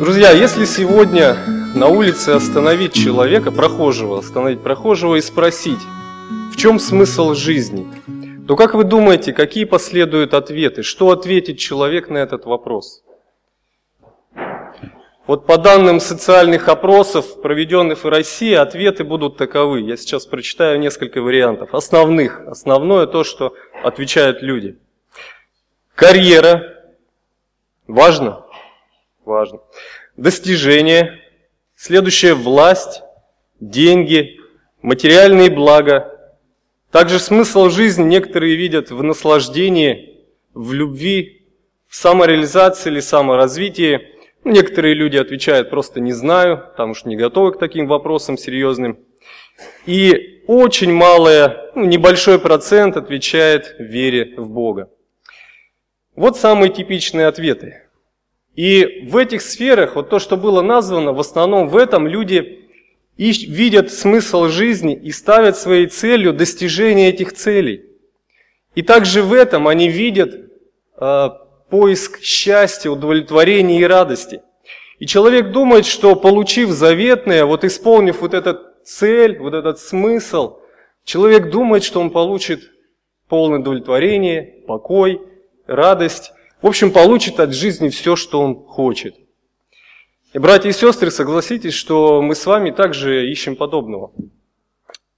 Друзья, если сегодня на улице остановить человека, прохожего, остановить прохожего и спросить, в чем смысл жизни, то как вы думаете, какие последуют ответы? Что ответит человек на этот вопрос? Вот по данным социальных опросов, проведенных в России, ответы будут таковы. Я сейчас прочитаю несколько вариантов. Основных. Основное то, что отвечают люди. Карьера. Важно? Важно. Достижение. Следующее – власть, деньги, материальные блага. Также смысл жизни некоторые видят в наслаждении, в любви, в самореализации или саморазвитии – Некоторые люди отвечают просто не знаю, там уж не готовы к таким вопросам серьезным. И очень малое, ну, небольшой процент отвечает вере в Бога. Вот самые типичные ответы. И в этих сферах, вот то, что было названо, в основном в этом люди видят смысл жизни и ставят своей целью достижение этих целей. И также в этом они видят а, поиск счастья, удовлетворения и радости. И человек думает, что получив заветное, вот исполнив вот эту цель, вот этот смысл, человек думает, что он получит полное удовлетворение, покой, радость. В общем, получит от жизни все, что он хочет. И, братья и сестры, согласитесь, что мы с вами также ищем подобного.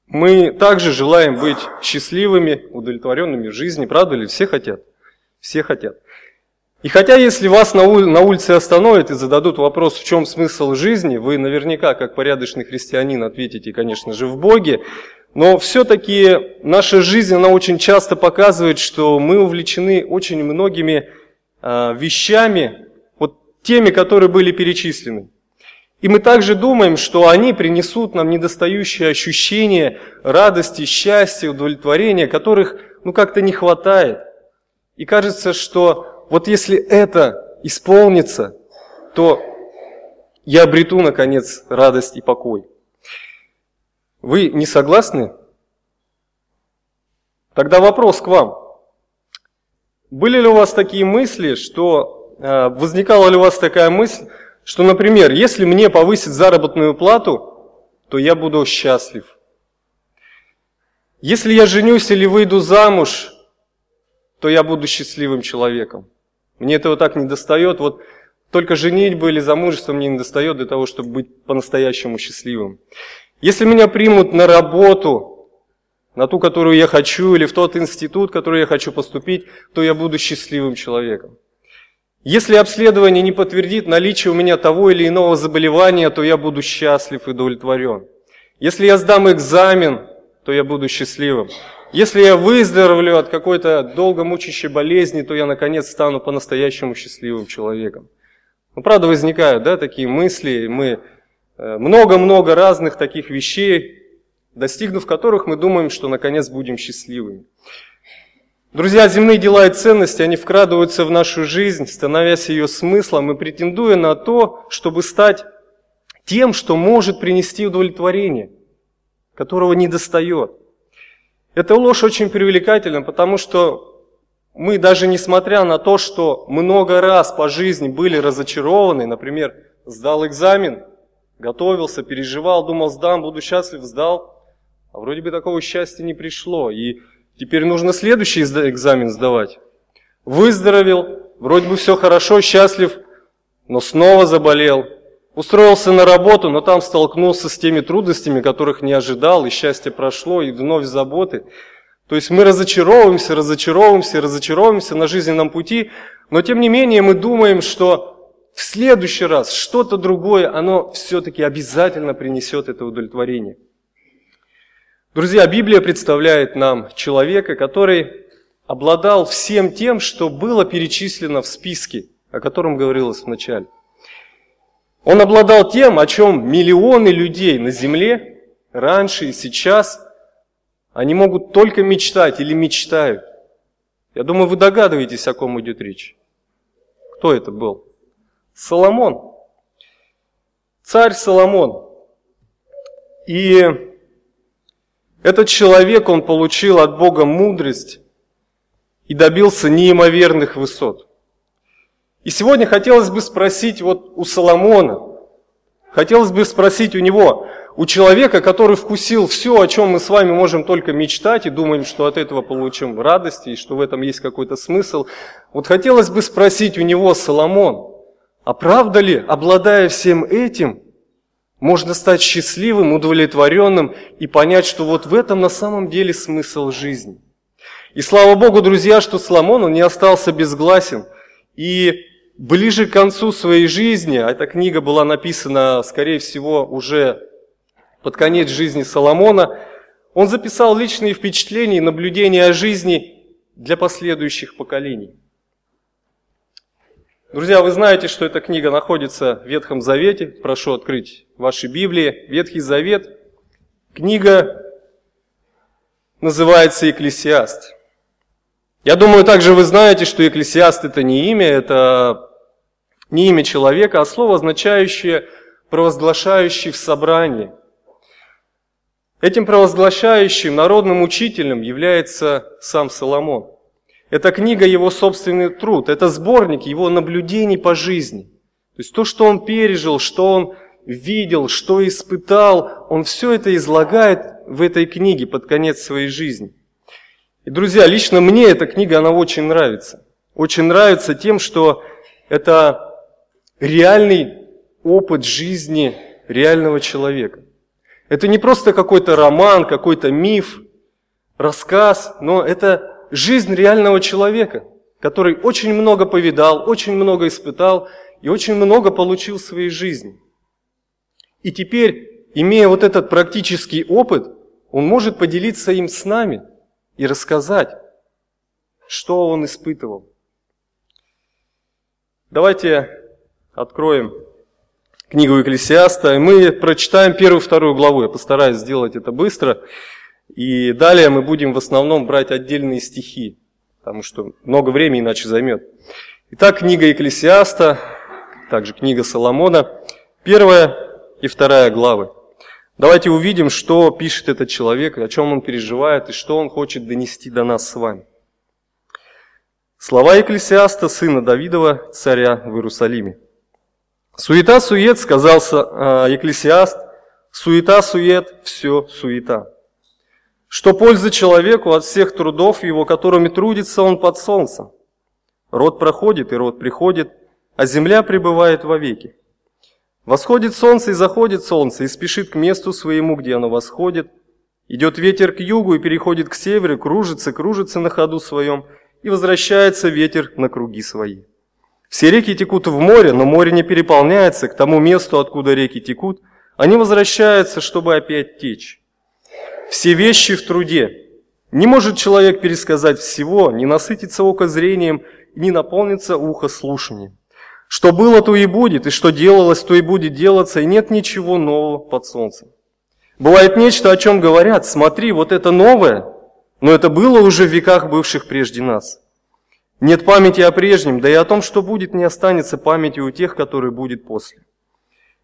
Мы также желаем быть счастливыми, удовлетворенными в жизни, правда ли? Все хотят? Все хотят. И хотя если вас на, ули, на улице остановят и зададут вопрос, в чем смысл жизни, вы наверняка, как порядочный христианин, ответите, конечно же, в Боге, но все-таки наша жизнь, она очень часто показывает, что мы увлечены очень многими э, вещами, вот теми, которые были перечислены. И мы также думаем, что они принесут нам недостающие ощущения радости, счастья, удовлетворения, которых ну как-то не хватает. И кажется, что вот если это исполнится, то я обрету, наконец, радость и покой. Вы не согласны? Тогда вопрос к вам. Были ли у вас такие мысли, что э, возникала ли у вас такая мысль, что, например, если мне повысить заработную плату, то я буду счастлив. Если я женюсь или выйду замуж, то я буду счастливым человеком. Мне этого так не достает. Вот только женитьба или замужество мне не достает для того, чтобы быть по-настоящему счастливым. Если меня примут на работу, на ту, которую я хочу, или в тот институт, в который я хочу поступить, то я буду счастливым человеком. Если обследование не подтвердит наличие у меня того или иного заболевания, то я буду счастлив и удовлетворен. Если я сдам экзамен, то я буду счастливым. Если я выздоровлю от какой-то долго мучащей болезни, то я наконец стану по-настоящему счастливым человеком. Ну, правда, возникают да, такие мысли, мы э, много-много разных таких вещей, достигнув которых мы думаем, что наконец будем счастливыми. Друзья, земные дела и ценности, они вкрадываются в нашу жизнь, становясь ее смыслом и претендуя на то, чтобы стать тем, что может принести удовлетворение, которого не достает. Эта ложь очень привлекательна, потому что мы даже несмотря на то, что много раз по жизни были разочарованы, например, сдал экзамен, готовился, переживал, думал, сдам, буду счастлив, сдал, а вроде бы такого счастья не пришло, и теперь нужно следующий экзамен сдавать. Выздоровел, вроде бы все хорошо, счастлив, но снова заболел, Устроился на работу, но там столкнулся с теми трудностями, которых не ожидал, и счастье прошло, и вновь заботы. То есть мы разочаровываемся, разочаровываемся, разочаровываемся на жизненном пути, но тем не менее мы думаем, что в следующий раз что-то другое, оно все-таки обязательно принесет это удовлетворение. Друзья, Библия представляет нам человека, который обладал всем тем, что было перечислено в списке, о котором говорилось в начале. Он обладал тем, о чем миллионы людей на земле раньше и сейчас, они могут только мечтать или мечтают. Я думаю, вы догадываетесь, о ком идет речь. Кто это был? Соломон. Царь Соломон. И Этот человек, он получил от Бога мудрость и добился неимоверных высот. И сегодня хотелось бы спросить вот у Соломона, хотелось бы спросить у него, у человека, который вкусил все, о чем мы с вами можем только мечтать и думаем, что от этого получим радость и что в этом есть какой-то смысл. Вот хотелось бы спросить у него, Соломон, а правда ли, обладая всем этим, можно стать счастливым, удовлетворенным и понять, что вот в этом на самом деле смысл жизни. И слава Богу, друзья, что Соломон, он не остался безгласен. И ближе к концу своей жизни, а эта книга была написана, скорее всего, уже под конец жизни Соломона, он записал личные впечатления и наблюдения о жизни для последующих поколений. Друзья, вы знаете, что эта книга находится в Ветхом Завете. Прошу открыть ваши Библии. Ветхий Завет. Книга называется «Экклесиаст». Я думаю, также вы знаете, что «Экклесиаст» – это не имя, это не имя человека, а слово, означающее «провозглашающий в собрании». Этим провозглашающим народным учителем является сам Соломон. Это книга его собственный труд, это сборник его наблюдений по жизни. То есть то, что он пережил, что он видел, что испытал, он все это излагает в этой книге под конец своей жизни. И, друзья, лично мне эта книга, она очень нравится. Очень нравится тем, что это реальный опыт жизни реального человека. Это не просто какой-то роман, какой-то миф, рассказ, но это жизнь реального человека, который очень много повидал, очень много испытал и очень много получил в своей жизни. И теперь, имея вот этот практический опыт, он может поделиться им с нами и рассказать, что он испытывал. Давайте откроем книгу Экклесиаста, и мы прочитаем первую и вторую главу. Я постараюсь сделать это быстро. И далее мы будем в основном брать отдельные стихи, потому что много времени иначе займет. Итак, книга Экклесиаста, также книга Соломона, первая и вторая главы. Давайте увидим, что пишет этот человек, о чем он переживает и что он хочет донести до нас с вами. Слова Екклесиаста, сына Давидова, царя в Иерусалиме. Суета-сует, сказал а, Екклесиаст, суета-сует, все суета. Что польза человеку от всех трудов его, которыми трудится он под солнцем? Род проходит и род приходит, а земля пребывает вовеки. Восходит солнце и заходит солнце, и спешит к месту своему, где оно восходит. Идет ветер к югу и переходит к северу, кружится, кружится на ходу своем, и возвращается ветер на круги свои. Все реки текут в море, но море не переполняется к тому месту, откуда реки текут. Они возвращаются, чтобы опять течь. Все вещи в труде. Не может человек пересказать всего, не насытиться око зрением, не наполниться ухо слушанием. Что было, то и будет, и что делалось, то и будет делаться, и нет ничего нового под солнцем. Бывает нечто, о чем говорят, смотри, вот это новое, но это было уже в веках бывших прежде нас. Нет памяти о прежнем, да и о том, что будет, не останется памяти у тех, которые будет после.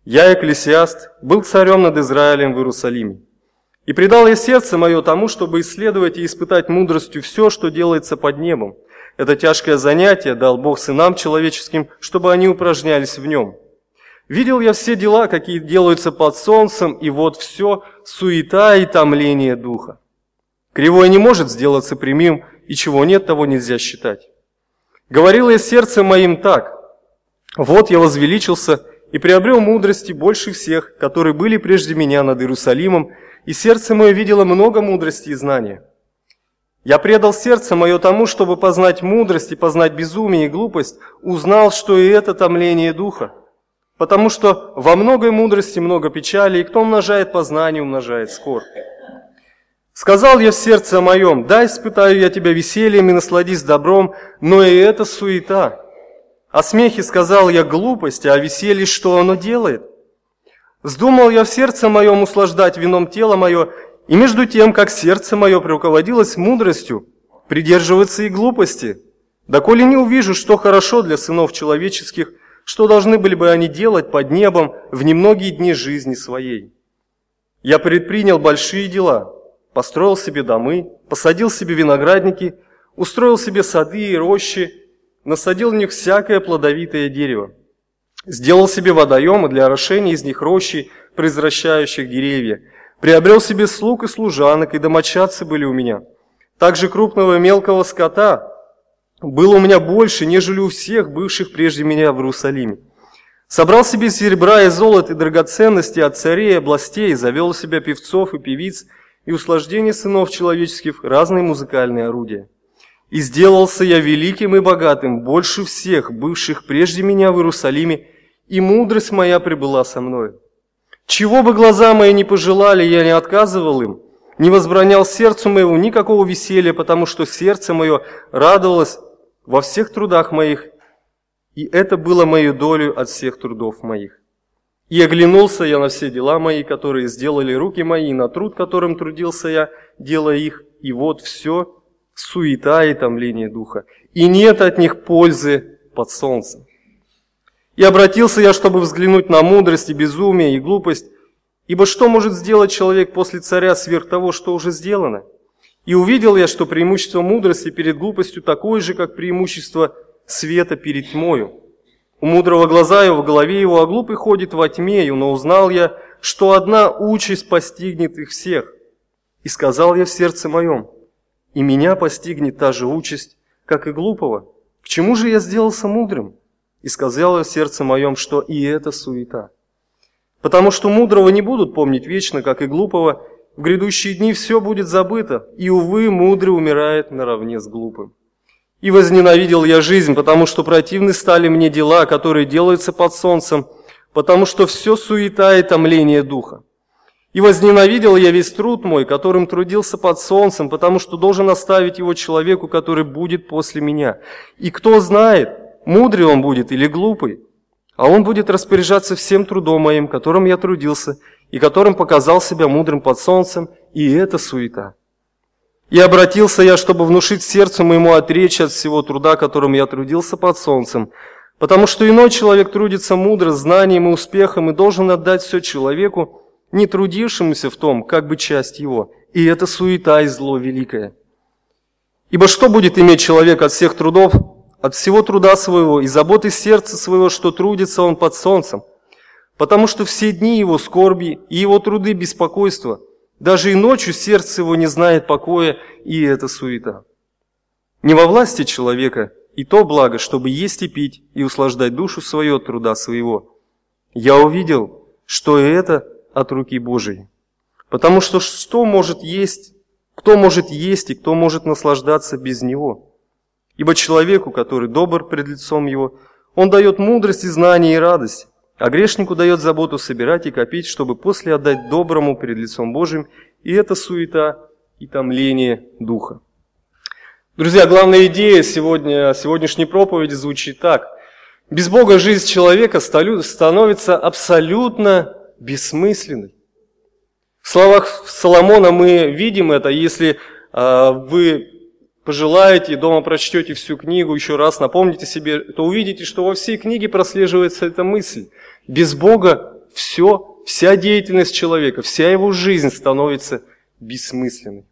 Я, экклесиаст, был царем над Израилем в Иерусалиме. И предал я сердце мое тому, чтобы исследовать и испытать мудростью все, что делается под небом. Это тяжкое занятие дал Бог сынам человеческим, чтобы они упражнялись в нем. Видел я все дела, какие делаются под солнцем, и вот все суета и томление духа. Кривое не может сделаться прямым, и чего нет, того нельзя считать. Говорил я сердцем моим так, вот я возвеличился и приобрел мудрости больше всех, которые были прежде меня над Иерусалимом, и сердце мое видело много мудрости и знания. Я предал сердце мое тому, чтобы познать мудрость и познать безумие и глупость, узнал, что и это томление духа. Потому что во многой мудрости много печали, и кто умножает познание, умножает скорбь. Сказал я в сердце моем, да, испытаю я тебя весельем и насладись добром, но и это суета. О смехе сказал я глупость, а веселье что оно делает? Вздумал я в сердце моем услаждать вином тело мое, и между тем, как сердце мое руководилось мудростью, придерживаться и глупости, доколе не увижу, что хорошо для сынов человеческих, что должны были бы они делать под небом в немногие дни жизни своей. Я предпринял большие дела – построил себе домы, посадил себе виноградники, устроил себе сады и рощи, насадил в них всякое плодовитое дерево. Сделал себе водоемы для орошения из них рощи, произвращающих деревья. Приобрел себе слуг и служанок, и домочадцы были у меня. Также крупного и мелкого скота было у меня больше, нежели у всех бывших прежде меня в Иерусалиме. Собрал себе серебра и золото и драгоценности от царей и областей, завел у себя певцов и певиц и услаждение сынов человеческих разные музыкальные орудия. И сделался я великим и богатым, больше всех, бывших прежде меня в Иерусалиме, и мудрость моя прибыла со мной. Чего бы глаза мои не пожелали, я не отказывал им, не возбранял сердцу моего никакого веселья, потому что сердце мое радовалось во всех трудах моих, и это было мою долю от всех трудов моих. И оглянулся я на все дела мои, которые сделали руки мои, на труд, которым трудился я, делая их, и вот все суета и томление духа, и нет от них пользы под солнцем. И обратился я, чтобы взглянуть на мудрость и безумие и глупость, ибо что может сделать человек после царя сверх того, что уже сделано? И увидел я, что преимущество мудрости перед глупостью такое же, как преимущество света перед тьмою. У мудрого глаза его в голове его, а глупый ходит во тьме, но узнал я, что одна участь постигнет их всех. И сказал я в сердце моем, и меня постигнет та же участь, как и глупого. К чему же я сделался мудрым? И сказал я в сердце моем, что и это суета. Потому что мудрого не будут помнить вечно, как и глупого. В грядущие дни все будет забыто, и, увы, мудрый умирает наравне с глупым. И возненавидел я жизнь, потому что противны стали мне дела, которые делаются под солнцем, потому что все суета и томление духа. И возненавидел я весь труд мой, которым трудился под солнцем, потому что должен оставить его человеку, который будет после меня. И кто знает, мудрый он будет или глупый, а он будет распоряжаться всем трудом моим, которым я трудился, и которым показал себя мудрым под солнцем, и это суета. И обратился я, чтобы внушить сердцу моему отречь от всего труда, которым я трудился под солнцем, потому что иной человек трудится мудро, знанием и успехом, и должен отдать все человеку, не трудившемуся в том, как бы часть его, и это суета и зло великое. Ибо что будет иметь человек от всех трудов, от всего труда своего и заботы сердца своего, что трудится он под солнцем? Потому что все дни его скорби и его труды беспокойства, даже и ночью сердце его не знает покоя, и это суета. Не во власти человека и то благо, чтобы есть и пить, и услаждать душу свою от труда своего. Я увидел, что это от руки Божией. Потому что что может есть, кто может есть и кто может наслаждаться без него? Ибо человеку, который добр пред лицом его, он дает мудрость и знание и радость, а грешнику дает заботу собирать и копить, чтобы после отдать доброму пред лицом Божьим, и это суета и томление духа. Друзья, главная идея сегодня, сегодняшней проповеди звучит так. Без Бога жизнь человека становится абсолютно бессмысленной. В словах Соломона мы видим это, если э, вы пожелаете, дома прочтете всю книгу, еще раз напомните себе, то увидите, что во всей книге прослеживается эта мысль. Без Бога все, вся деятельность человека, вся его жизнь становится бессмысленной.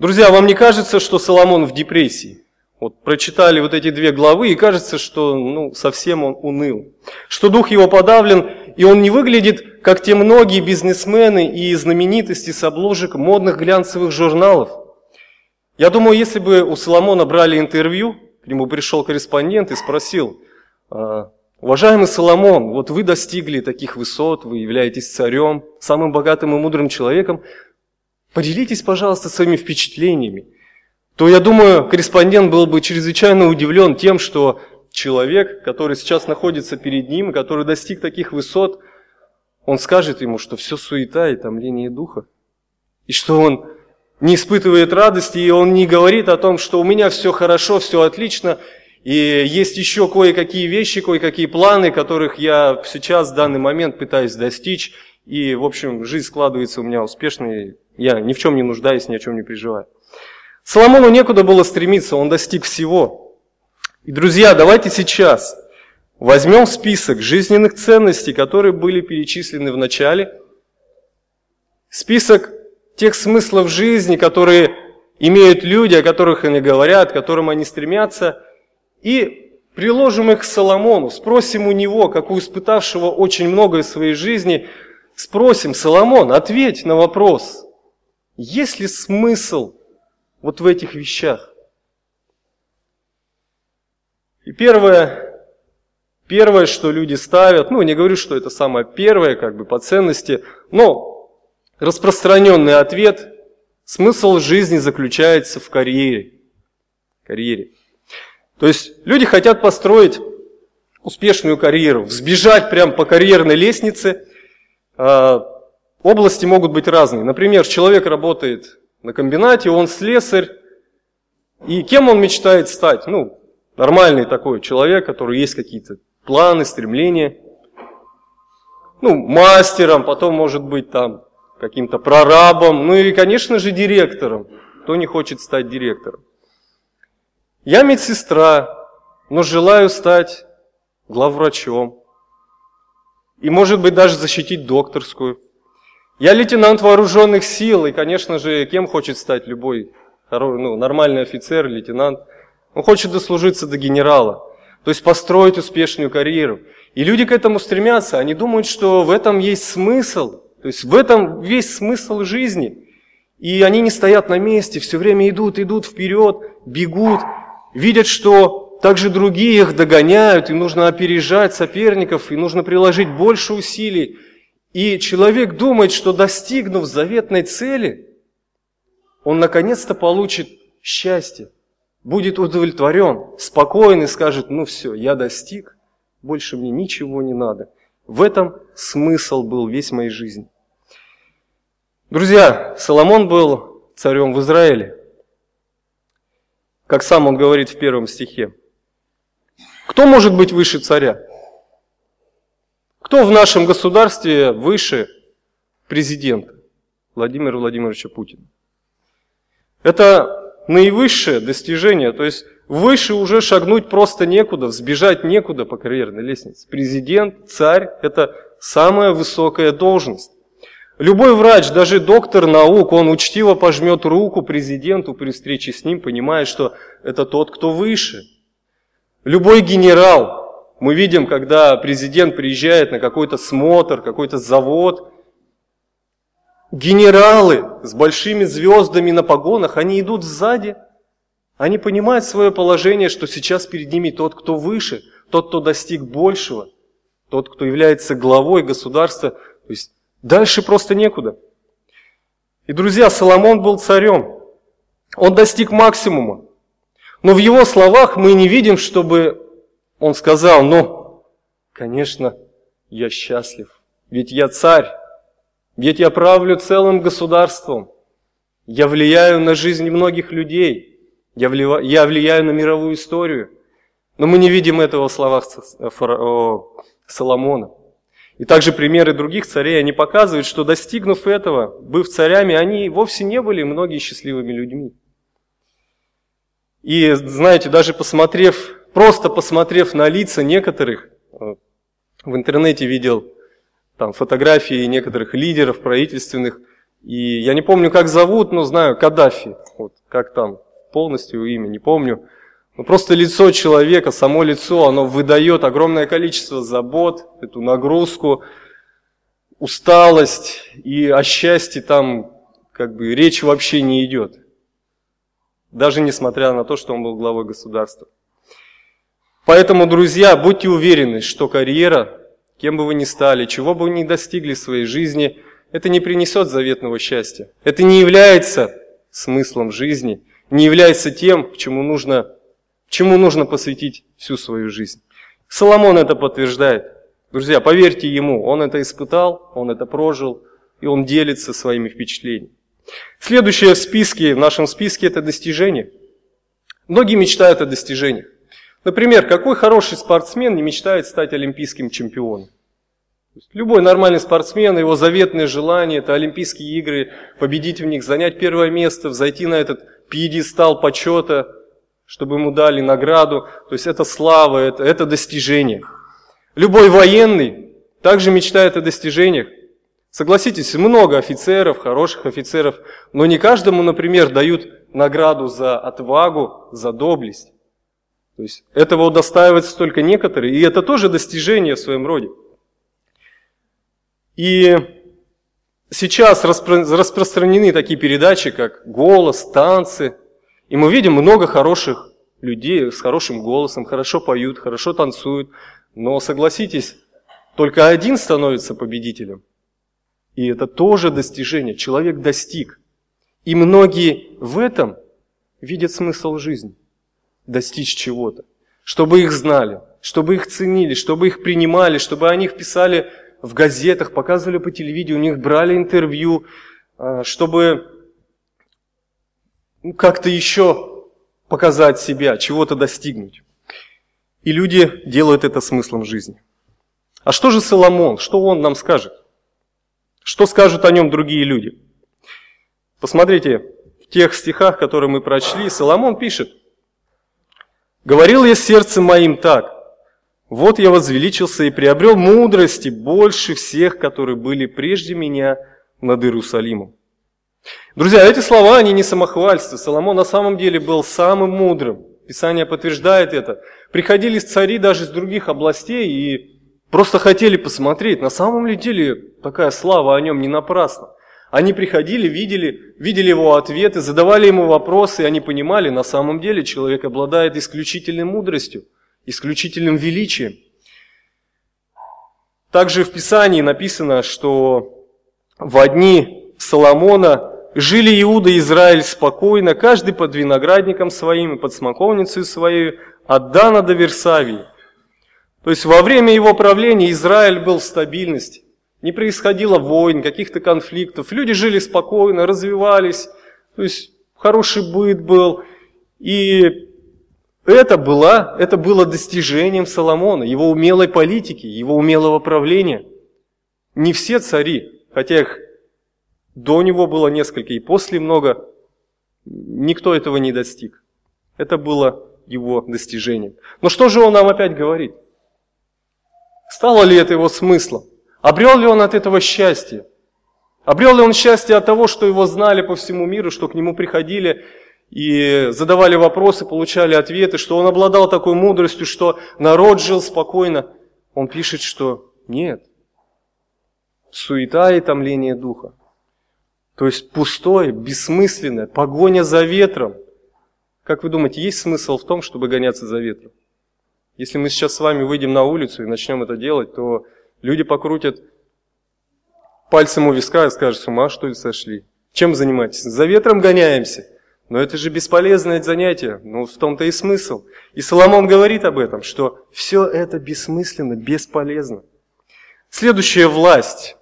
Друзья, вам не кажется, что Соломон в депрессии? Вот прочитали вот эти две главы, и кажется, что ну, совсем он уныл. Что дух его подавлен, и он не выглядит, как те многие бизнесмены и знаменитости с обложек модных глянцевых журналов. Я думаю, если бы у Соломона брали интервью, к нему пришел корреспондент и спросил, «А, уважаемый Соломон, вот вы достигли таких высот, вы являетесь царем, самым богатым и мудрым человеком, поделитесь, пожалуйста, своими впечатлениями то я думаю, корреспондент был бы чрезвычайно удивлен тем, что человек, который сейчас находится перед ним, который достиг таких высот, он скажет ему, что все суета и томление духа. И что он не испытывает радости, и он не говорит о том, что у меня все хорошо, все отлично, и есть еще кое-какие вещи, кое-какие планы, которых я сейчас в данный момент пытаюсь достичь, и, в общем, жизнь складывается у меня успешно, и я ни в чем не нуждаюсь, ни о чем не переживаю. Соломону некуда было стремиться, он достиг всего. И, друзья, давайте сейчас возьмем список жизненных ценностей, которые были перечислены в начале, список тех смыслов жизни, которые имеют люди, о которых они говорят, к которым они стремятся, и приложим их к Соломону, спросим у него, как у испытавшего очень многое в своей жизни, спросим, Соломон, ответь на вопрос, есть ли смысл вот в этих вещах? И первое, первое, что люди ставят, ну, не говорю, что это самое первое, как бы по ценности, но распространенный ответ, смысл жизни заключается в карьере. Карьере. То есть люди хотят построить успешную карьеру, взбежать прямо по карьерной лестнице. А, области могут быть разные. Например, человек работает на комбинате, он слесарь, и кем он мечтает стать? Ну, Нормальный такой человек, который есть какие-то планы, стремления. Ну, мастером, потом может быть там каким-то прорабом, ну и, конечно же, директором. Кто не хочет стать директором? Я медсестра, но желаю стать главврачом. И, может быть, даже защитить докторскую. Я лейтенант вооруженных сил, и, конечно же, кем хочет стать любой ну, нормальный офицер, лейтенант – он хочет дослужиться до генерала, то есть построить успешную карьеру. И люди к этому стремятся, они думают, что в этом есть смысл, то есть в этом весь смысл жизни. И они не стоят на месте, все время идут, идут вперед, бегут, видят, что также другие их догоняют, и нужно опережать соперников, и нужно приложить больше усилий. И человек думает, что достигнув заветной цели, он наконец-то получит счастье будет удовлетворен, спокоен и скажет, ну все, я достиг, больше мне ничего не надо. В этом смысл был весь моей жизни. Друзья, Соломон был царем в Израиле. Как сам он говорит в первом стихе. Кто может быть выше царя? Кто в нашем государстве выше президента Владимира Владимировича Путина? Это наивысшее достижение, то есть выше уже шагнуть просто некуда, взбежать некуда по карьерной лестнице. Президент, царь – это самая высокая должность. Любой врач, даже доктор наук, он учтиво пожмет руку президенту при встрече с ним, понимая, что это тот, кто выше. Любой генерал, мы видим, когда президент приезжает на какой-то смотр, какой-то завод, Генералы с большими звездами на погонах, они идут сзади. Они понимают свое положение, что сейчас перед ними тот, кто выше, тот, кто достиг большего, тот, кто является главой государства. То есть дальше просто некуда. И, друзья, Соломон был царем. Он достиг максимума. Но в его словах мы не видим, чтобы он сказал, ну, конечно, я счастлив, ведь я царь, ведь я правлю целым государством. Я влияю на жизнь многих людей. Я влияю, я влияю на мировую историю. Но мы не видим этого в словах Соломона. И также примеры других царей, они показывают, что достигнув этого, быв царями, они вовсе не были многие счастливыми людьми. И знаете, даже посмотрев, просто посмотрев на лица некоторых, э, в интернете видел там фотографии некоторых лидеров правительственных. И я не помню, как зовут, но знаю Каддафи. Вот как там полностью имя, не помню. Но просто лицо человека, само лицо, оно выдает огромное количество забот, эту нагрузку, усталость, и о счастье там как бы речь вообще не идет. Даже несмотря на то, что он был главой государства. Поэтому, друзья, будьте уверены, что карьера Кем бы вы ни стали, чего бы вы ни достигли в своей жизни, это не принесет заветного счастья. Это не является смыслом жизни, не является тем, чему нужно, чему нужно посвятить всю свою жизнь. Соломон это подтверждает. Друзья, поверьте ему, он это испытал, он это прожил, и он делится своими впечатлениями. Следующее в списке, в нашем списке, это достижение. Многие мечтают о достижениях. Например, какой хороший спортсмен не мечтает стать олимпийским чемпионом? Любой нормальный спортсмен, его заветное желание – это Олимпийские игры, победить в них, занять первое место, взойти на этот пьедестал почета, чтобы ему дали награду. То есть это слава, это, это достижение. Любой военный также мечтает о достижениях. Согласитесь, много офицеров, хороших офицеров, но не каждому, например, дают награду за отвагу, за доблесть. То есть этого удостаиваются только некоторые, и это тоже достижение в своем роде. И сейчас распро- распространены такие передачи, как «Голос», «Танцы», и мы видим много хороших людей с хорошим голосом, хорошо поют, хорошо танцуют, но согласитесь, только один становится победителем. И это тоже достижение. Человек достиг. И многие в этом видят смысл жизни. Достичь чего-то. Чтобы их знали, чтобы их ценили, чтобы их принимали, чтобы о них писали в газетах, показывали по телевидению, у них брали интервью, а, чтобы ну, как-то еще показать себя, чего-то достигнуть. И люди делают это смыслом жизни. А что же Соломон? Что он нам скажет? Что скажут о нем другие люди? Посмотрите, в тех стихах, которые мы прочли, Соломон пишет, «Говорил я сердцем моим так, вот я возвеличился и приобрел мудрости больше всех, которые были прежде меня над Иерусалимом». Друзья, эти слова, они не самохвальство. Соломон на самом деле был самым мудрым. Писание подтверждает это. Приходили цари даже из других областей и Просто хотели посмотреть, на самом деле такая слава о нем не напрасна. Они приходили, видели, видели его ответы, задавали ему вопросы, и они понимали, на самом деле человек обладает исключительной мудростью, исключительным величием. Также в Писании написано, что в одни Соломона жили Иуда и Израиль спокойно, каждый под виноградником своим и под смоковницей своей, от Дана до Версавии – то есть во время его правления Израиль был в стабильности. Не происходило войн, каких-то конфликтов. Люди жили спокойно, развивались. То есть хороший быт был. И это было, это было достижением Соломона, его умелой политики, его умелого правления. Не все цари, хотя их до него было несколько и после много, никто этого не достиг. Это было его достижением. Но что же он нам опять говорит? Стало ли это его смыслом? Обрел ли он от этого счастье? Обрел ли он счастье от того, что его знали по всему миру, что к нему приходили и задавали вопросы, получали ответы, что он обладал такой мудростью, что народ жил спокойно? Он пишет, что нет. Суета и томление духа. То есть пустое, бессмысленное, погоня за ветром. Как вы думаете, есть смысл в том, чтобы гоняться за ветром? Если мы сейчас с вами выйдем на улицу и начнем это делать, то люди покрутят пальцем у виска и скажут, с ума что ли сошли? Чем занимаетесь? За ветром гоняемся. Но это же бесполезное занятие. Ну, в том-то и смысл. И Соломон говорит об этом, что все это бессмысленно, бесполезно. Следующая власть.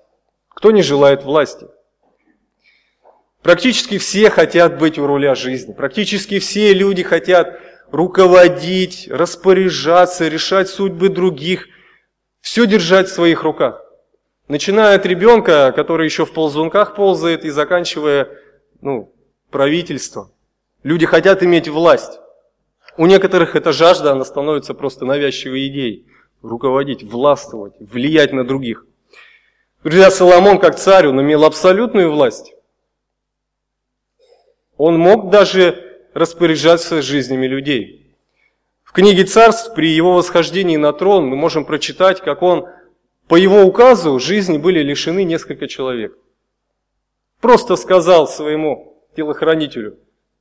Кто не желает власти? Практически все хотят быть у руля жизни. Практически все люди хотят руководить, распоряжаться, решать судьбы других, все держать в своих руках. Начиная от ребенка, который еще в ползунках ползает, и заканчивая ну, правительством. Люди хотят иметь власть. У некоторых эта жажда, она становится просто навязчивой идеей. Руководить, властвовать, влиять на других. Друзья, Соломон как царь, он имел абсолютную власть. Он мог даже распоряжаться жизнями людей. В книге царств при его восхождении на трон мы можем прочитать, как он по его указу жизни были лишены несколько человек. Просто сказал своему телохранителю,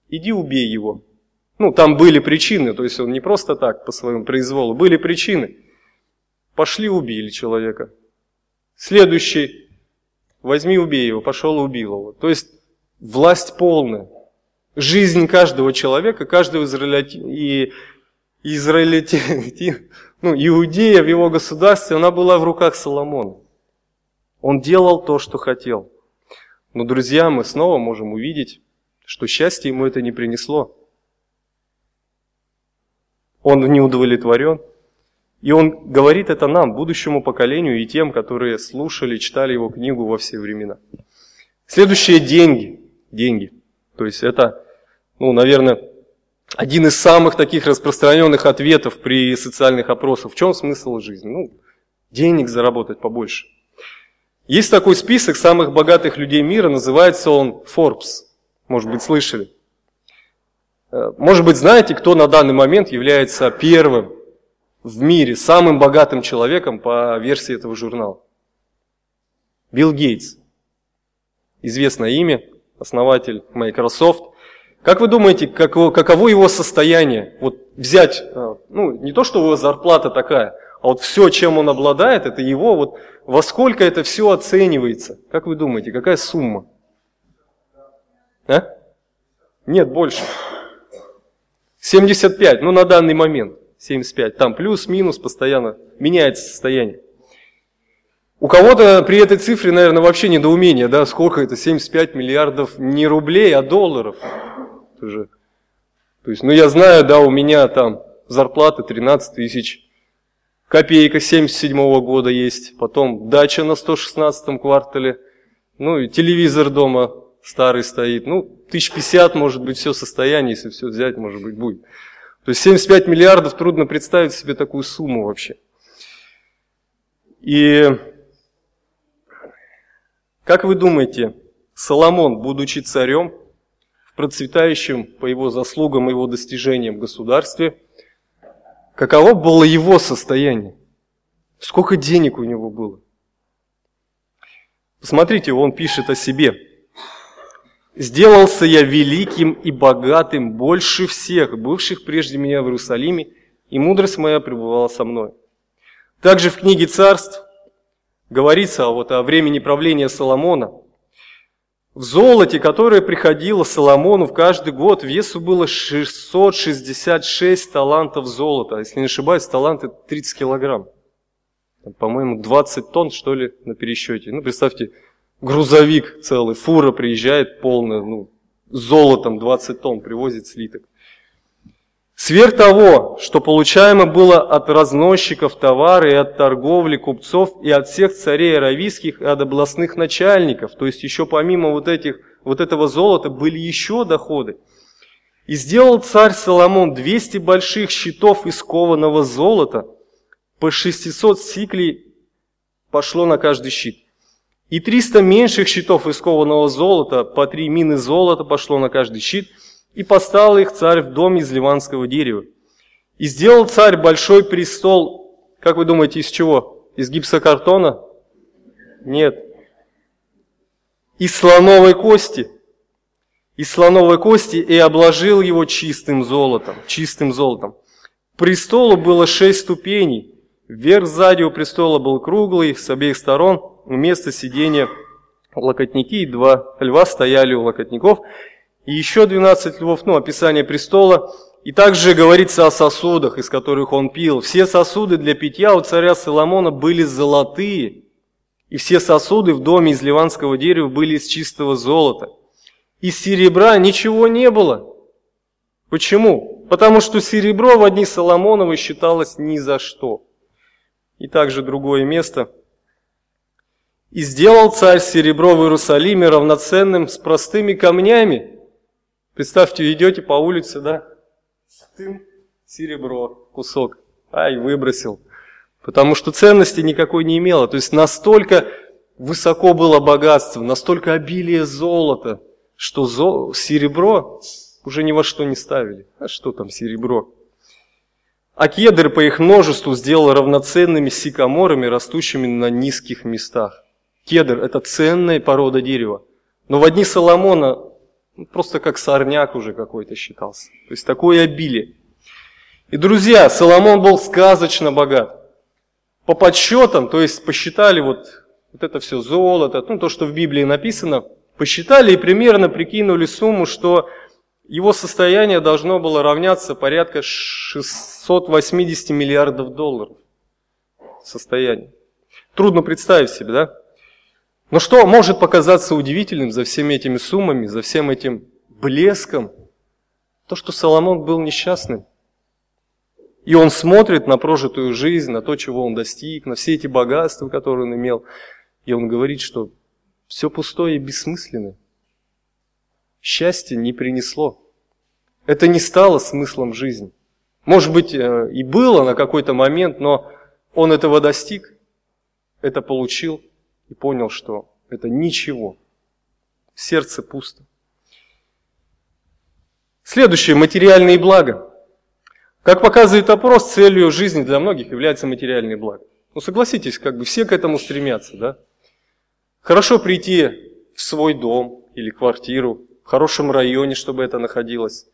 иди убей его. Ну, там были причины, то есть он не просто так по своему произволу, были причины. Пошли убили человека. Следующий, возьми убей его, пошел убил его. То есть власть полная жизнь каждого человека, каждого израильти, и израильти, ну, иудея в его государстве, она была в руках Соломона. Он делал то, что хотел. Но, друзья, мы снова можем увидеть, что счастье ему это не принесло. Он не удовлетворен. И он говорит это нам, будущему поколению и тем, которые слушали, читали его книгу во все времена. Следующее – деньги. Деньги. То есть это ну, наверное, один из самых таких распространенных ответов при социальных опросах. В чем смысл жизни? Ну, денег заработать побольше. Есть такой список самых богатых людей мира, называется он Forbes. Может быть, слышали. Э, может быть, знаете, кто на данный момент является первым в мире, самым богатым человеком по версии этого журнала? Билл Гейтс. Известное имя, основатель Microsoft. Как вы думаете, каково, каково его состояние? Вот взять, э, ну, не то, что его зарплата такая, а вот все, чем он обладает, это его, вот во сколько это все оценивается? Как вы думаете, какая сумма? А? Нет, больше. 75, ну на данный момент 75. Там плюс-минус постоянно меняется состояние. У кого-то при этой цифре, наверное, вообще недоумение, да, сколько это 75 миллиардов не рублей, а долларов. Тоже. То есть, ну я знаю, да, у меня там зарплата 13 тысяч Копейка 77 -го года есть, потом дача на 116 квартале, ну и телевизор дома старый стоит. Ну, 1050 может быть все состояние, если все взять, может быть, будет. То есть 75 миллиардов, трудно представить себе такую сумму вообще. И как вы думаете, Соломон, будучи царем, в процветающем по его заслугам и его достижениям государстве – Каково было его состояние? Сколько денег у него было? Посмотрите, он пишет о себе. «Сделался я великим и богатым больше всех, бывших прежде меня в Иерусалиме, и мудрость моя пребывала со мной». Также в книге царств говорится вот о времени правления Соломона – в золоте, которое приходило Соломону в каждый год, весу было 666 талантов золота. Если не ошибаюсь, таланты 30 килограмм. По-моему, 20 тонн, что ли, на пересчете. Ну, представьте, грузовик целый, фура приезжает полная, ну, золотом 20 тонн привозит слиток. Сверх того, что получаемо было от разносчиков товара и от торговли купцов, и от всех царей аравийских, и от областных начальников, то есть еще помимо вот, этих, вот этого золота были еще доходы. И сделал царь Соломон 200 больших щитов из кованого золота, по 600 сиклей пошло на каждый щит. И 300 меньших щитов из кованого золота, по 3 мины золота пошло на каждый щит – и поставил их царь в дом из ливанского дерева. И сделал царь большой престол, как вы думаете, из чего? Из гипсокартона? Нет. Из слоновой кости. Из слоновой кости и обложил его чистым золотом. Чистым золотом. Престолу было шесть ступеней. Вверх сзади у престола был круглый, с обеих сторон вместо сидения локотники, и два льва стояли у локотников и еще 12 львов, ну, описание престола. И также говорится о сосудах, из которых он пил. Все сосуды для питья у царя Соломона были золотые, и все сосуды в доме из ливанского дерева были из чистого золота. Из серебра ничего не было. Почему? Потому что серебро в одни Соломоновы считалось ни за что. И также другое место. «И сделал царь серебро в Иерусалиме равноценным с простыми камнями, Представьте, идете по улице, да, тым, серебро, кусок, ай, выбросил. Потому что ценности никакой не имело. То есть настолько высоко было богатство, настолько обилие золота, что серебро уже ни во что не ставили. А что там серебро? А кедры по их множеству сделал равноценными сикаморами, растущими на низких местах. Кедр – это ценная порода дерева. Но в одни Соломона просто как сорняк уже какой-то считался. То есть такое обилие. И, друзья, Соломон был сказочно богат. По подсчетам, то есть посчитали вот, вот это все золото, ну то, что в Библии написано, посчитали и примерно прикинули сумму, что его состояние должно было равняться порядка 680 миллиардов долларов. Состояние. Трудно представить себе, да? Но что может показаться удивительным за всеми этими суммами, за всем этим блеском? То, что Соломон был несчастным. И он смотрит на прожитую жизнь, на то, чего он достиг, на все эти богатства, которые он имел. И он говорит, что все пустое и бессмысленное. Счастье не принесло. Это не стало смыслом жизни. Может быть, э, и было на какой-то момент, но он этого достиг, это получил – и понял, что это ничего. Сердце пусто. Следующее – материальные блага. Как показывает опрос, целью жизни для многих является материальные блага. Ну согласитесь, как бы все к этому стремятся, да? Хорошо прийти в свой дом или квартиру, в хорошем районе, чтобы это находилось,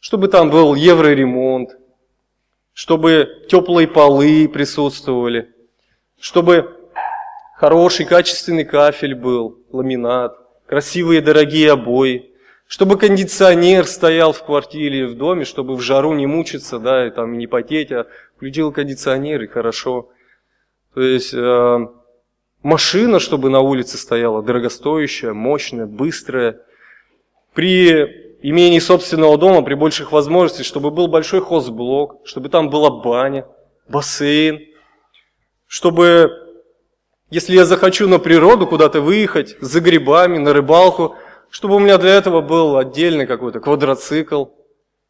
чтобы там был евроремонт, чтобы теплые полы присутствовали, чтобы хороший качественный кафель был, ламинат, красивые дорогие обои, чтобы кондиционер стоял в квартире, в доме, чтобы в жару не мучиться, да, и там не потеть, а включил кондиционер и хорошо. То есть э, машина, чтобы на улице стояла, дорогостоящая, мощная, быстрая. При имении собственного дома, при больших возможностях, чтобы был большой хозблок, чтобы там была баня, бассейн, чтобы, если я захочу на природу куда-то выехать, за грибами, на рыбалку, чтобы у меня для этого был отдельный какой-то квадроцикл,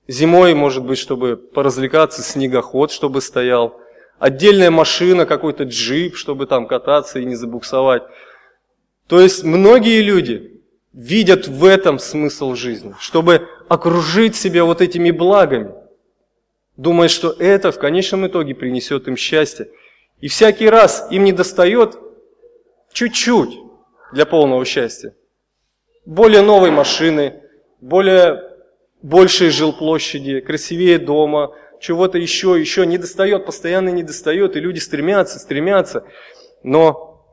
зимой, может быть, чтобы поразвлекаться, снегоход, чтобы стоял – отдельная машина, какой-то джип, чтобы там кататься и не забуксовать. То есть многие люди видят в этом смысл жизни, чтобы окружить себя вот этими благами, думая, что это в конечном итоге принесет им счастье. И всякий раз им не достает чуть-чуть для полного счастья. Более новой машины, более большей жилплощади, красивее дома – чего-то еще, еще, не достает, постоянно не достает, и люди стремятся, стремятся. Но,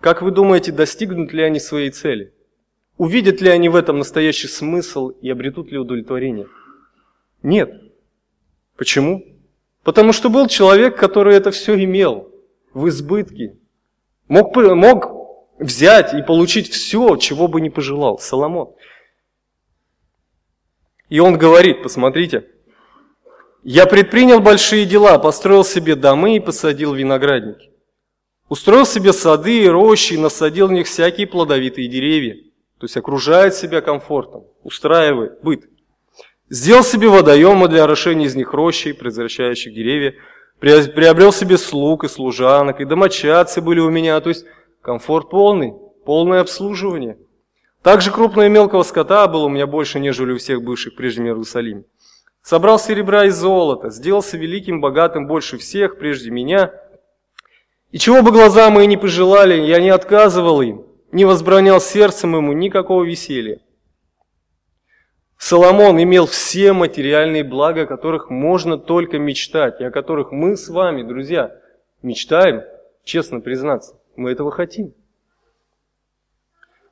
как вы думаете, достигнут ли они своей цели? Увидят ли они в этом настоящий смысл и обретут ли удовлетворение? Нет. Почему? Потому что был человек, который это все имел в избытке. Мог, мог взять и получить все, чего бы не пожелал. Соломон. И он говорит, посмотрите, я предпринял большие дела, построил себе домы и посадил виноградники. Устроил себе сады и рощи, и насадил в них всякие плодовитые деревья. То есть окружает себя комфортом, устраивает быт. Сделал себе водоемы для орошения из них рощей, превращающих деревья. Приобрел себе слуг и служанок, и домочадцы были у меня. То есть комфорт полный, полное обслуживание. Также крупного и мелкого скота было у меня больше, нежели у всех бывших прежде в. Собрал серебра и золота, сделался великим, богатым больше всех, прежде меня. И чего бы глаза мои не пожелали, я не отказывал им, не возбранял сердцем ему никакого веселья. Соломон имел все материальные блага, о которых можно только мечтать, и о которых мы с вами, друзья, мечтаем, честно признаться, мы этого хотим.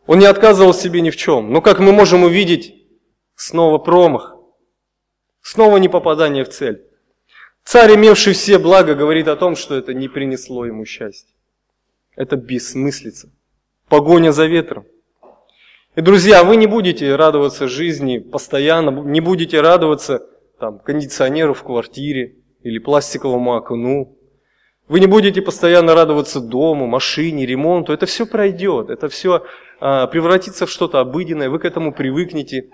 Он не отказывал себе ни в чем, но как мы можем увидеть, снова промах. Снова не попадание в цель. Царь, имевший все блага, говорит о том, что это не принесло ему счастья. Это бессмыслица. Погоня за ветром. И, друзья, вы не будете радоваться жизни постоянно, не будете радоваться там, кондиционеру в квартире или пластиковому окну. Вы не будете постоянно радоваться дому, машине, ремонту. Это все пройдет, это все а, превратится в что-то обыденное, вы к этому привыкнете.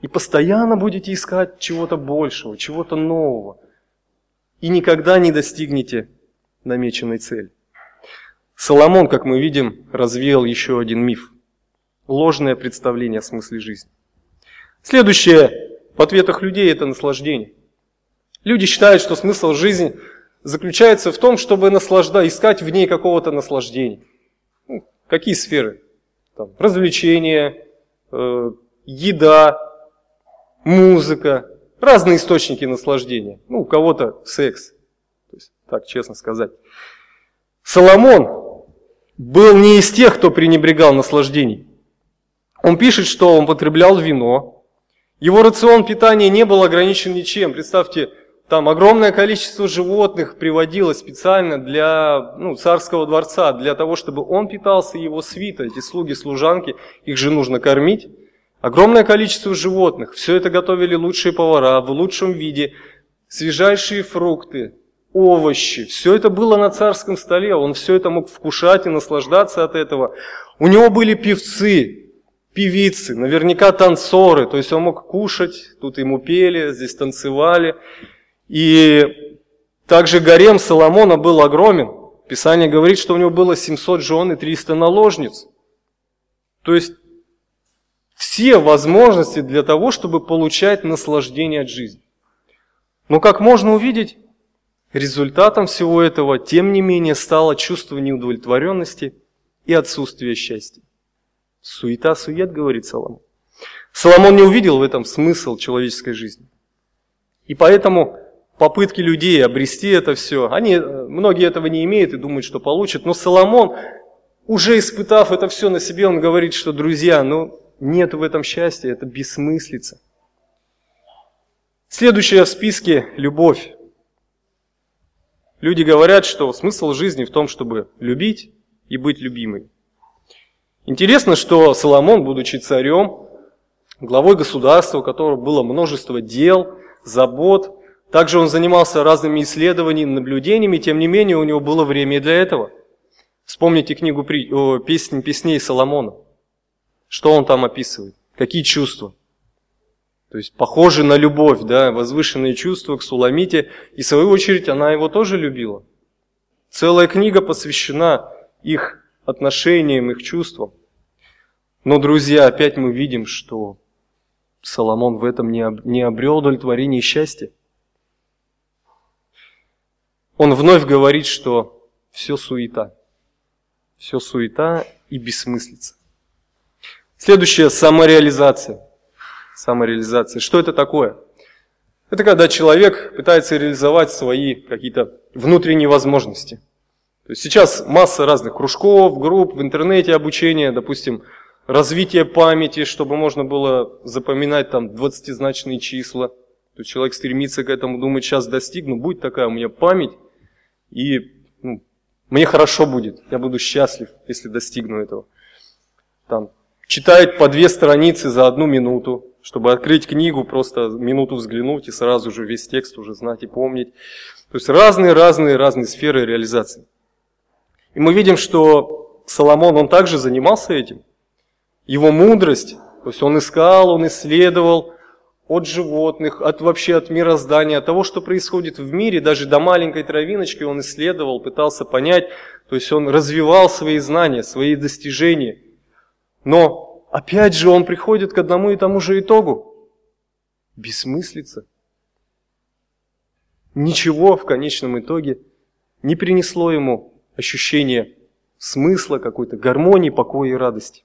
И постоянно будете искать чего-то большего, чего-то нового. И никогда не достигнете намеченной цели. Соломон, как мы видим, развеял еще один миф. Ложное представление о смысле жизни. Следующее в ответах людей – это наслаждение. Люди считают, что смысл жизни заключается в том, чтобы наслажда, искать в ней какого-то наслаждения. Ну, какие сферы? Там, развлечения, э, еда, музыка, разные источники наслаждения. Ну, у кого-то секс, то есть, так честно сказать. Соломон был не из тех, кто пренебрегал наслаждений. Он пишет, что он потреблял вино. Его рацион питания не был ограничен ничем. Представьте, там огромное количество животных приводилось специально для ну, царского дворца, для того, чтобы он питался, его свита, эти слуги, служанки, их же нужно кормить. Огромное количество животных, все это готовили лучшие повара в лучшем виде, свежайшие фрукты, овощи, все это было на царском столе, он все это мог вкушать и наслаждаться от этого. У него были певцы, певицы, наверняка танцоры, то есть он мог кушать, тут ему пели, здесь танцевали. И также гарем Соломона был огромен, Писание говорит, что у него было 700 жен и 300 наложниц. То есть все возможности для того, чтобы получать наслаждение от жизни. Но как можно увидеть, результатом всего этого, тем не менее, стало чувство неудовлетворенности и отсутствие счастья. Суета-сует, говорит Соломон. Соломон не увидел в этом смысл человеческой жизни. И поэтому попытки людей обрести это все, они, многие этого не имеют и думают, что получат. Но Соломон, уже испытав это все на себе, он говорит, что, друзья, ну, нет в этом счастья, это бессмыслица. Следующее в списке – любовь. Люди говорят, что смысл жизни в том, чтобы любить и быть любимой. Интересно, что Соломон, будучи царем, главой государства, у которого было множество дел, забот, также он занимался разными исследованиями, наблюдениями, тем не менее у него было время для этого. Вспомните книгу «Песни песней Соломона». Что он там описывает? Какие чувства? То есть похожи на любовь, да, возвышенные чувства к Суламите. И в свою очередь она его тоже любила. Целая книга посвящена их отношениям, их чувствам. Но, друзья, опять мы видим, что Соломон в этом не обрел удовлетворения и счастья. Он вновь говорит, что все суета. Все суета и бессмыслица. Следующее – самореализация. Самореализация. Что это такое? Это когда человек пытается реализовать свои какие-то внутренние возможности. То есть сейчас масса разных кружков, групп, в интернете обучение, допустим, развитие памяти, чтобы можно было запоминать там 20-значные числа. То есть человек стремится к этому, думает, сейчас достигну, будет такая у меня память, и ну, мне хорошо будет, я буду счастлив, если достигну этого. Там, читает по две страницы за одну минуту, чтобы открыть книгу, просто минуту взглянуть и сразу же весь текст уже знать и помнить. То есть разные-разные-разные сферы реализации. И мы видим, что Соломон, он также занимался этим. Его мудрость, то есть он искал, он исследовал от животных, от вообще от мироздания, от того, что происходит в мире, даже до маленькой травиночки он исследовал, пытался понять, то есть он развивал свои знания, свои достижения – но опять же он приходит к одному и тому же итогу. Бессмыслица. Ничего в конечном итоге не принесло ему ощущение смысла, какой-то гармонии, покоя и радости.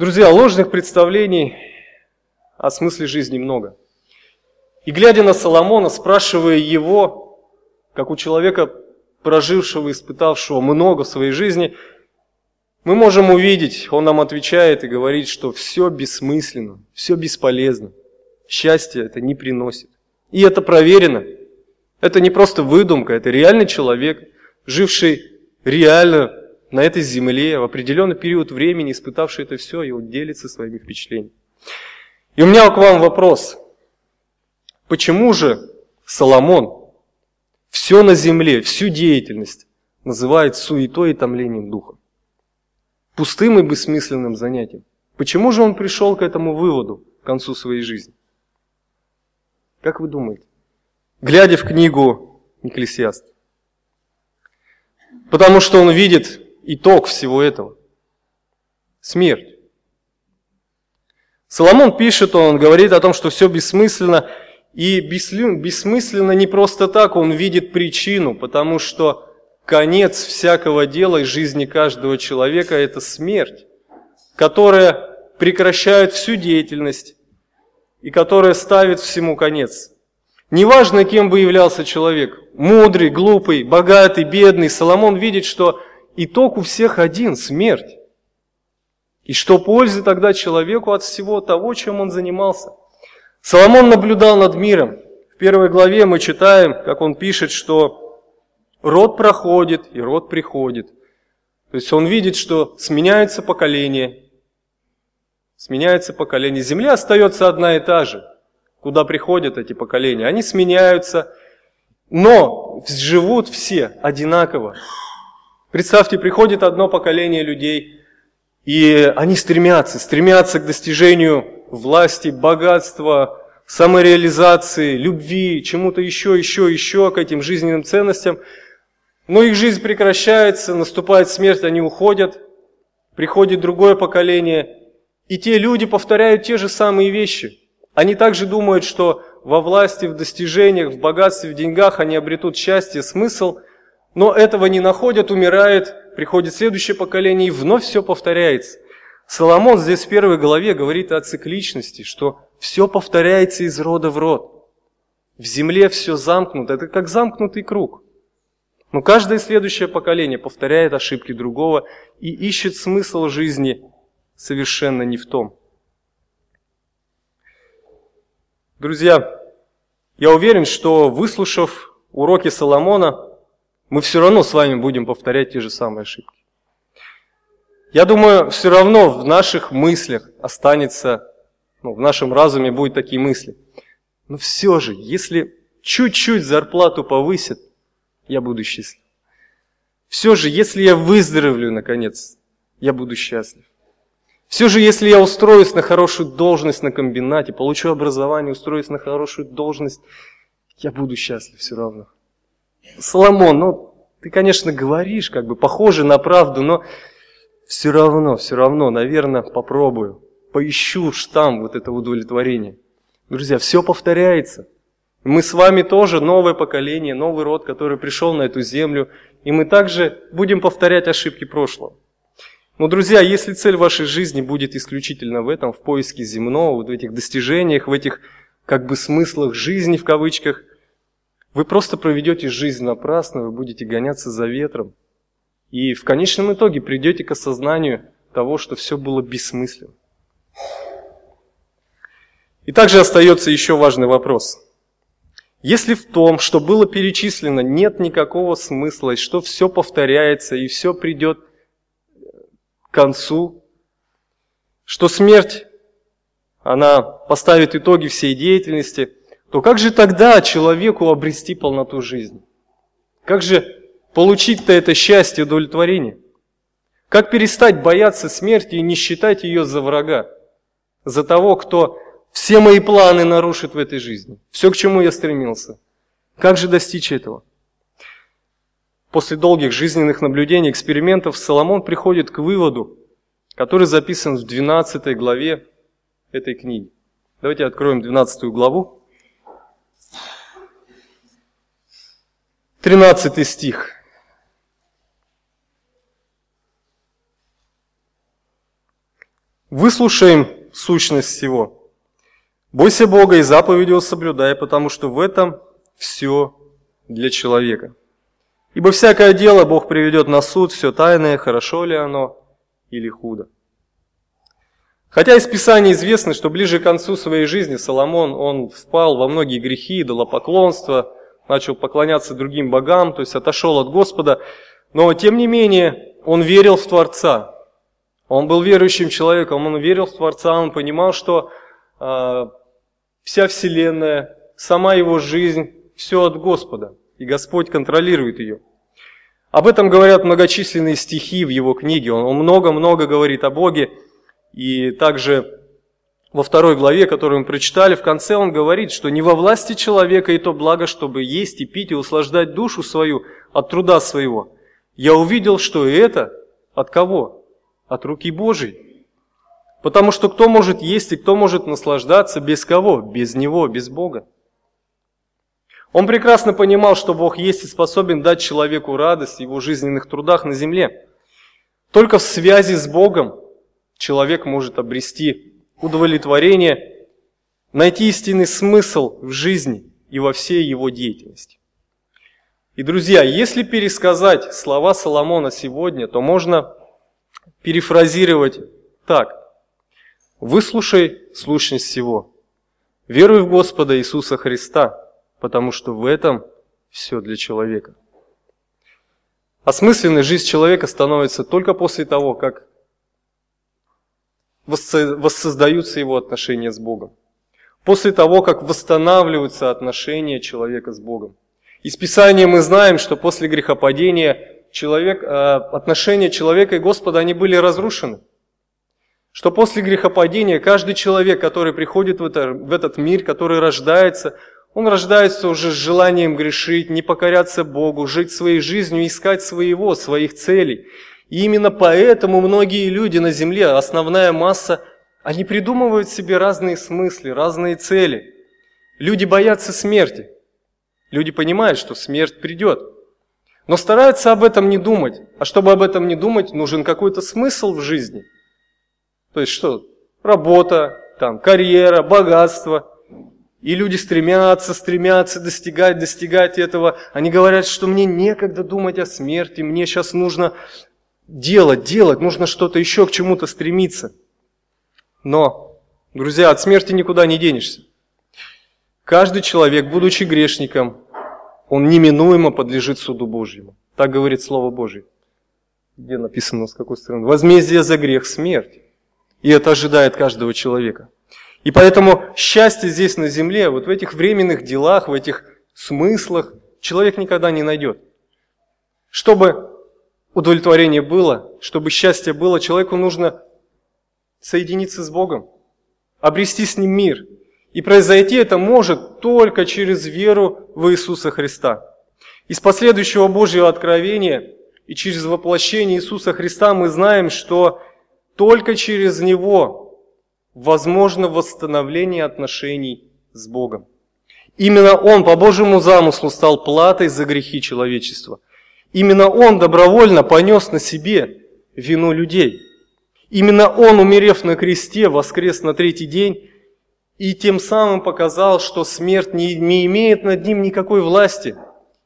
Друзья, ложных представлений о смысле жизни много. И глядя на Соломона, спрашивая его, как у человека, прожившего, испытавшего много в своей жизни, мы можем увидеть, он нам отвечает и говорит, что все бессмысленно, все бесполезно. Счастье это не приносит. И это проверено. Это не просто выдумка, это реальный человек, живший реально на этой земле в определенный период времени, испытавший это все, и он делится своими впечатлениями. И у меня к вам вопрос. Почему же Соломон все на земле, всю деятельность называет суетой и томлением духа? пустым и бессмысленным занятием. Почему же он пришел к этому выводу к концу своей жизни? Как вы думаете? Глядя в книгу Екклесиаст. Потому что он видит итог всего этого. Смерть. Соломон пишет, он говорит о том, что все бессмысленно. И бессмысленно не просто так, он видит причину, потому что конец всякого дела и жизни каждого человека – это смерть, которая прекращает всю деятельность и которая ставит всему конец. Неважно, кем бы являлся человек, мудрый, глупый, богатый, бедный, Соломон видит, что итог у всех один – смерть. И что пользы тогда человеку от всего того, чем он занимался? Соломон наблюдал над миром. В первой главе мы читаем, как он пишет, что Род проходит, и род приходит. То есть он видит, что сменяется поколение. Сменяется поколение. Земля остается одна и та же. Куда приходят эти поколения? Они сменяются, но живут все одинаково. Представьте, приходит одно поколение людей, и они стремятся, стремятся к достижению власти, богатства, самореализации, любви, чему-то еще, еще, еще, к этим жизненным ценностям – Но их жизнь прекращается, наступает смерть, они уходят, приходит другое поколение, и те люди повторяют те же самые вещи. Они также думают, что во власти, в достижениях, в богатстве, в деньгах они обретут счастье, смысл, но этого не находят, умирает, приходит следующее поколение, и вновь все повторяется. Соломон здесь в первой главе говорит о цикличности, что все повторяется из рода в род. В земле все замкнуто, это как замкнутый круг. Но каждое следующее поколение повторяет ошибки другого и ищет смысл жизни совершенно не в том. Друзья, я уверен, что выслушав уроки Соломона, мы все равно с вами будем повторять те же самые ошибки. Я думаю, все равно в наших мыслях останется, ну, в нашем разуме будут такие мысли. Но все же, если чуть-чуть зарплату повысят, я буду счастлив. Все же, если я выздоровлю, наконец, я буду счастлив. Все же, если я устроюсь на хорошую должность на комбинате, получу образование, устроюсь на хорошую должность, я буду счастлив все равно. Соломон, ну, ты, конечно, говоришь, как бы похоже на правду, но все равно, все равно, наверное, попробую. Поищу штамм вот этого удовлетворения. Друзья, все повторяется. Мы с вами тоже новое поколение, новый род, который пришел на эту землю, и мы также будем повторять ошибки прошлого. Но, друзья, если цель вашей жизни будет исключительно в этом, в поиске земного, в этих достижениях, в этих как бы смыслах жизни в кавычках, вы просто проведете жизнь напрасно, вы будете гоняться за ветром. И в конечном итоге придете к осознанию того, что все было бессмысленно. И также остается еще важный вопрос – если в том, что было перечислено, нет никакого смысла, и что все повторяется, и все придет к концу, что смерть, она поставит итоги всей деятельности, то как же тогда человеку обрести полноту жизни? Как же получить-то это счастье, удовлетворение? Как перестать бояться смерти и не считать ее за врага? За того, кто все мои планы нарушит в этой жизни. Все, к чему я стремился. Как же достичь этого? После долгих жизненных наблюдений, экспериментов, Соломон приходит к выводу, который записан в 12 главе этой книги. Давайте откроем 12 главу. 13 стих. Выслушаем сущность всего – Бойся Бога и заповеди его соблюдай, потому что в этом все для человека. Ибо всякое дело Бог приведет на суд, все тайное, хорошо ли оно или худо. Хотя из Писания известно, что ближе к концу своей жизни Соломон, он впал во многие грехи, идолопоклонство, начал поклоняться другим богам, то есть отошел от Господа, но тем не менее он верил в Творца. Он был верующим человеком, он верил в Творца, он понимал, что а, вся Вселенная, сама его жизнь, все от Господа, и Господь контролирует ее. Об этом говорят многочисленные стихи в его книге. Он много-много говорит о Боге. И также во второй главе, которую мы прочитали, в конце он говорит, что не во власти человека и то благо, чтобы есть и пить и услаждать душу свою от труда своего. Я увидел, что и это от кого? От руки Божией. Потому что кто может есть и кто может наслаждаться без кого? Без Него, без Бога. Он прекрасно понимал, что Бог есть и способен дать человеку радость в его жизненных трудах на земле. Только в связи с Богом человек может обрести удовлетворение, найти истинный смысл в жизни и во всей его деятельности. И, друзья, если пересказать слова Соломона сегодня, то можно перефразировать так. Выслушай сущность всего. Веруй в Господа Иисуса Христа, потому что в этом все для человека. Осмысленной жизнь человека становится только после того, как воссоздаются его отношения с Богом. После того, как восстанавливаются отношения человека с Богом. Из Писания мы знаем, что после грехопадения человек, э, отношения человека и Господа, они были разрушены. Что после грехопадения каждый человек, который приходит в, это, в этот мир, который рождается, Он рождается уже с желанием грешить, не покоряться Богу, жить своей жизнью, искать своего, своих целей. И именно поэтому многие люди на земле, основная масса, они придумывают себе разные смыслы, разные цели. Люди боятся смерти. Люди понимают, что смерть придет. Но стараются об этом не думать. А чтобы об этом не думать, нужен какой-то смысл в жизни. То есть что? Работа, там, карьера, богатство. И люди стремятся, стремятся достигать, достигать этого. Они говорят, что мне некогда думать о смерти, мне сейчас нужно делать, делать, нужно что-то еще к чему-то стремиться. Но, друзья, от смерти никуда не денешься. Каждый человек, будучи грешником, он неминуемо подлежит суду Божьему. Так говорит Слово Божье. Где написано, с какой стороны? Возмездие за грех – смерть. И это ожидает каждого человека. И поэтому счастье здесь на земле, вот в этих временных делах, в этих смыслах, человек никогда не найдет. Чтобы удовлетворение было, чтобы счастье было, человеку нужно соединиться с Богом, обрести с Ним мир. И произойти это может только через веру в Иисуса Христа. Из последующего Божьего откровения и через воплощение Иисуса Христа мы знаем, что только через Него возможно восстановление отношений с Богом. Именно Он по Божьему замыслу стал платой за грехи человечества. Именно Он добровольно понес на себе вину людей – Именно Он, умерев на кресте, воскрес на третий день и тем самым показал, что смерть не, не имеет над ним никакой власти.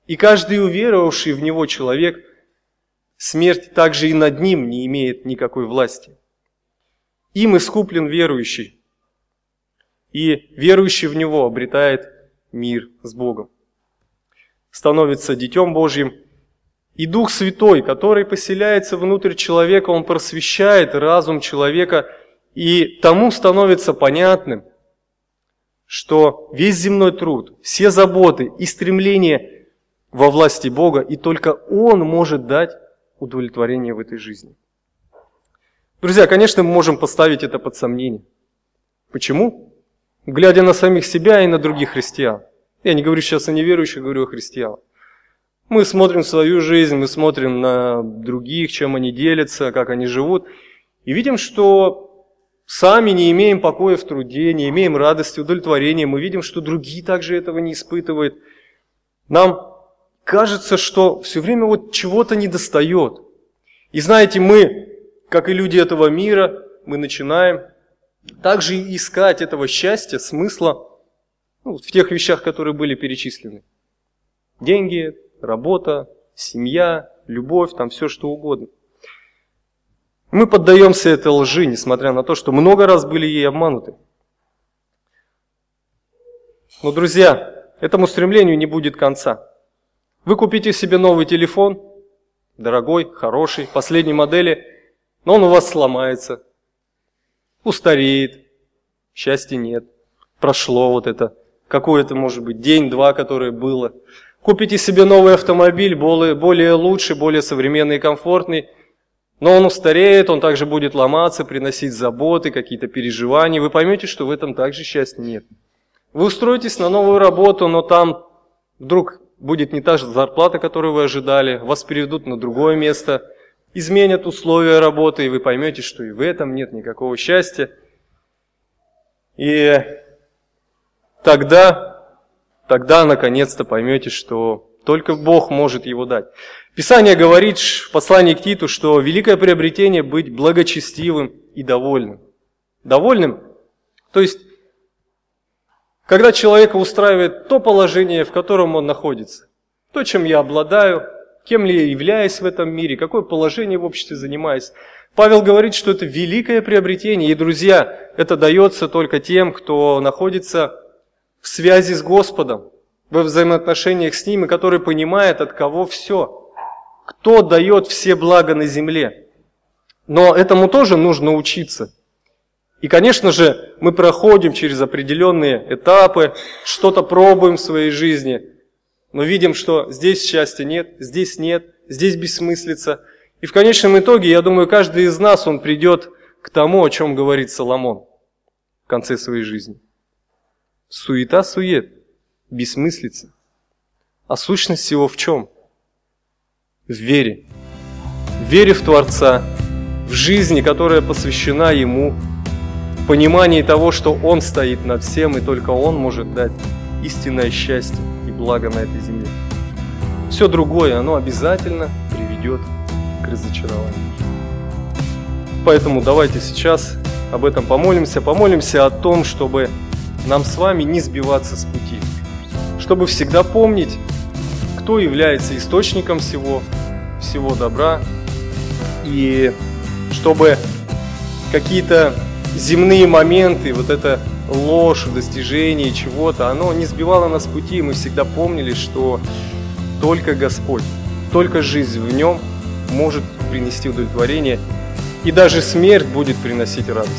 И каждый уверовавший в Него человек, смерть также и над ним не имеет никакой власти. Им искуплен верующий, и верующий в Него обретает мир с Богом. Становится Детем Божьим – и Дух Святой, который поселяется внутрь человека, он просвещает разум человека, и тому становится понятным, что весь земной труд, все заботы и стремления во власти Бога, и только Он может дать удовлетворение в этой жизни. Друзья, конечно, мы можем поставить это под сомнение. Почему? Глядя на самих себя и на других христиан. Я не говорю сейчас о неверующих, говорю о христианах. Мы смотрим свою жизнь, мы смотрим на других, чем они делятся, как они живут, и видим, что сами не имеем покоя в труде, не имеем радости, удовлетворения. Мы видим, что другие также этого не испытывают. Нам кажется, что все время вот чего-то не достает. И знаете, мы, как и люди этого мира, мы начинаем также искать этого счастья, смысла ну, в тех вещах, которые были перечислены. Деньги, работа, семья, любовь, там все что угодно. Мы поддаемся этой лжи, несмотря на то, что много раз были ей обмануты. Но, друзья, этому стремлению не будет конца. Вы купите себе новый телефон, дорогой, хороший, последней модели, но он у вас сломается, устареет, счастья нет, прошло вот это, какое-то, может быть, день-два, которое было. Купите себе новый автомобиль, более, более лучший, более современный и комфортный, но он устареет, он также будет ломаться, приносить заботы, какие-то переживания. Вы поймете, что в этом также счастья нет. Вы устроитесь на новую работу, но там вдруг будет не та же зарплата, которую вы ожидали, вас переведут на другое место, изменят условия работы, и вы поймете, что и в этом нет никакого счастья. И тогда тогда наконец-то поймете, что только Бог может его дать. Писание говорит в послании к Титу, что великое приобретение быть благочестивым и довольным. Довольным, то есть, когда человека устраивает то положение, в котором он находится, то, чем я обладаю, кем ли я являюсь в этом мире, какое положение в обществе занимаюсь. Павел говорит, что это великое приобретение, и, друзья, это дается только тем, кто находится в связи с Господом, во взаимоотношениях с Ним, и который понимает, от кого все, кто дает все блага на земле. Но этому тоже нужно учиться. И, конечно же, мы проходим через определенные этапы, что-то пробуем в своей жизни, но видим, что здесь счастья нет, здесь нет, здесь бессмыслица. И в конечном итоге, я думаю, каждый из нас, он придет к тому, о чем говорит Соломон в конце своей жизни. Суета-сует. бессмыслица. А сущность всего в чем? В вере. В вере в Творца, в жизни, которая посвящена Ему, в понимании того, что Он стоит над всем, и только Он может дать истинное счастье и благо на этой земле. Все другое, оно обязательно приведет к разочарованию. Поэтому давайте сейчас об этом помолимся. Помолимся о том, чтобы нам с вами не сбиваться с пути. Чтобы всегда помнить, кто является источником всего, всего добра. И чтобы какие-то земные моменты, вот эта ложь в достижении чего-то, оно не сбивало нас с пути, и мы всегда помнили, что только Господь, только жизнь в Нем может принести удовлетворение, и даже смерть будет приносить радость.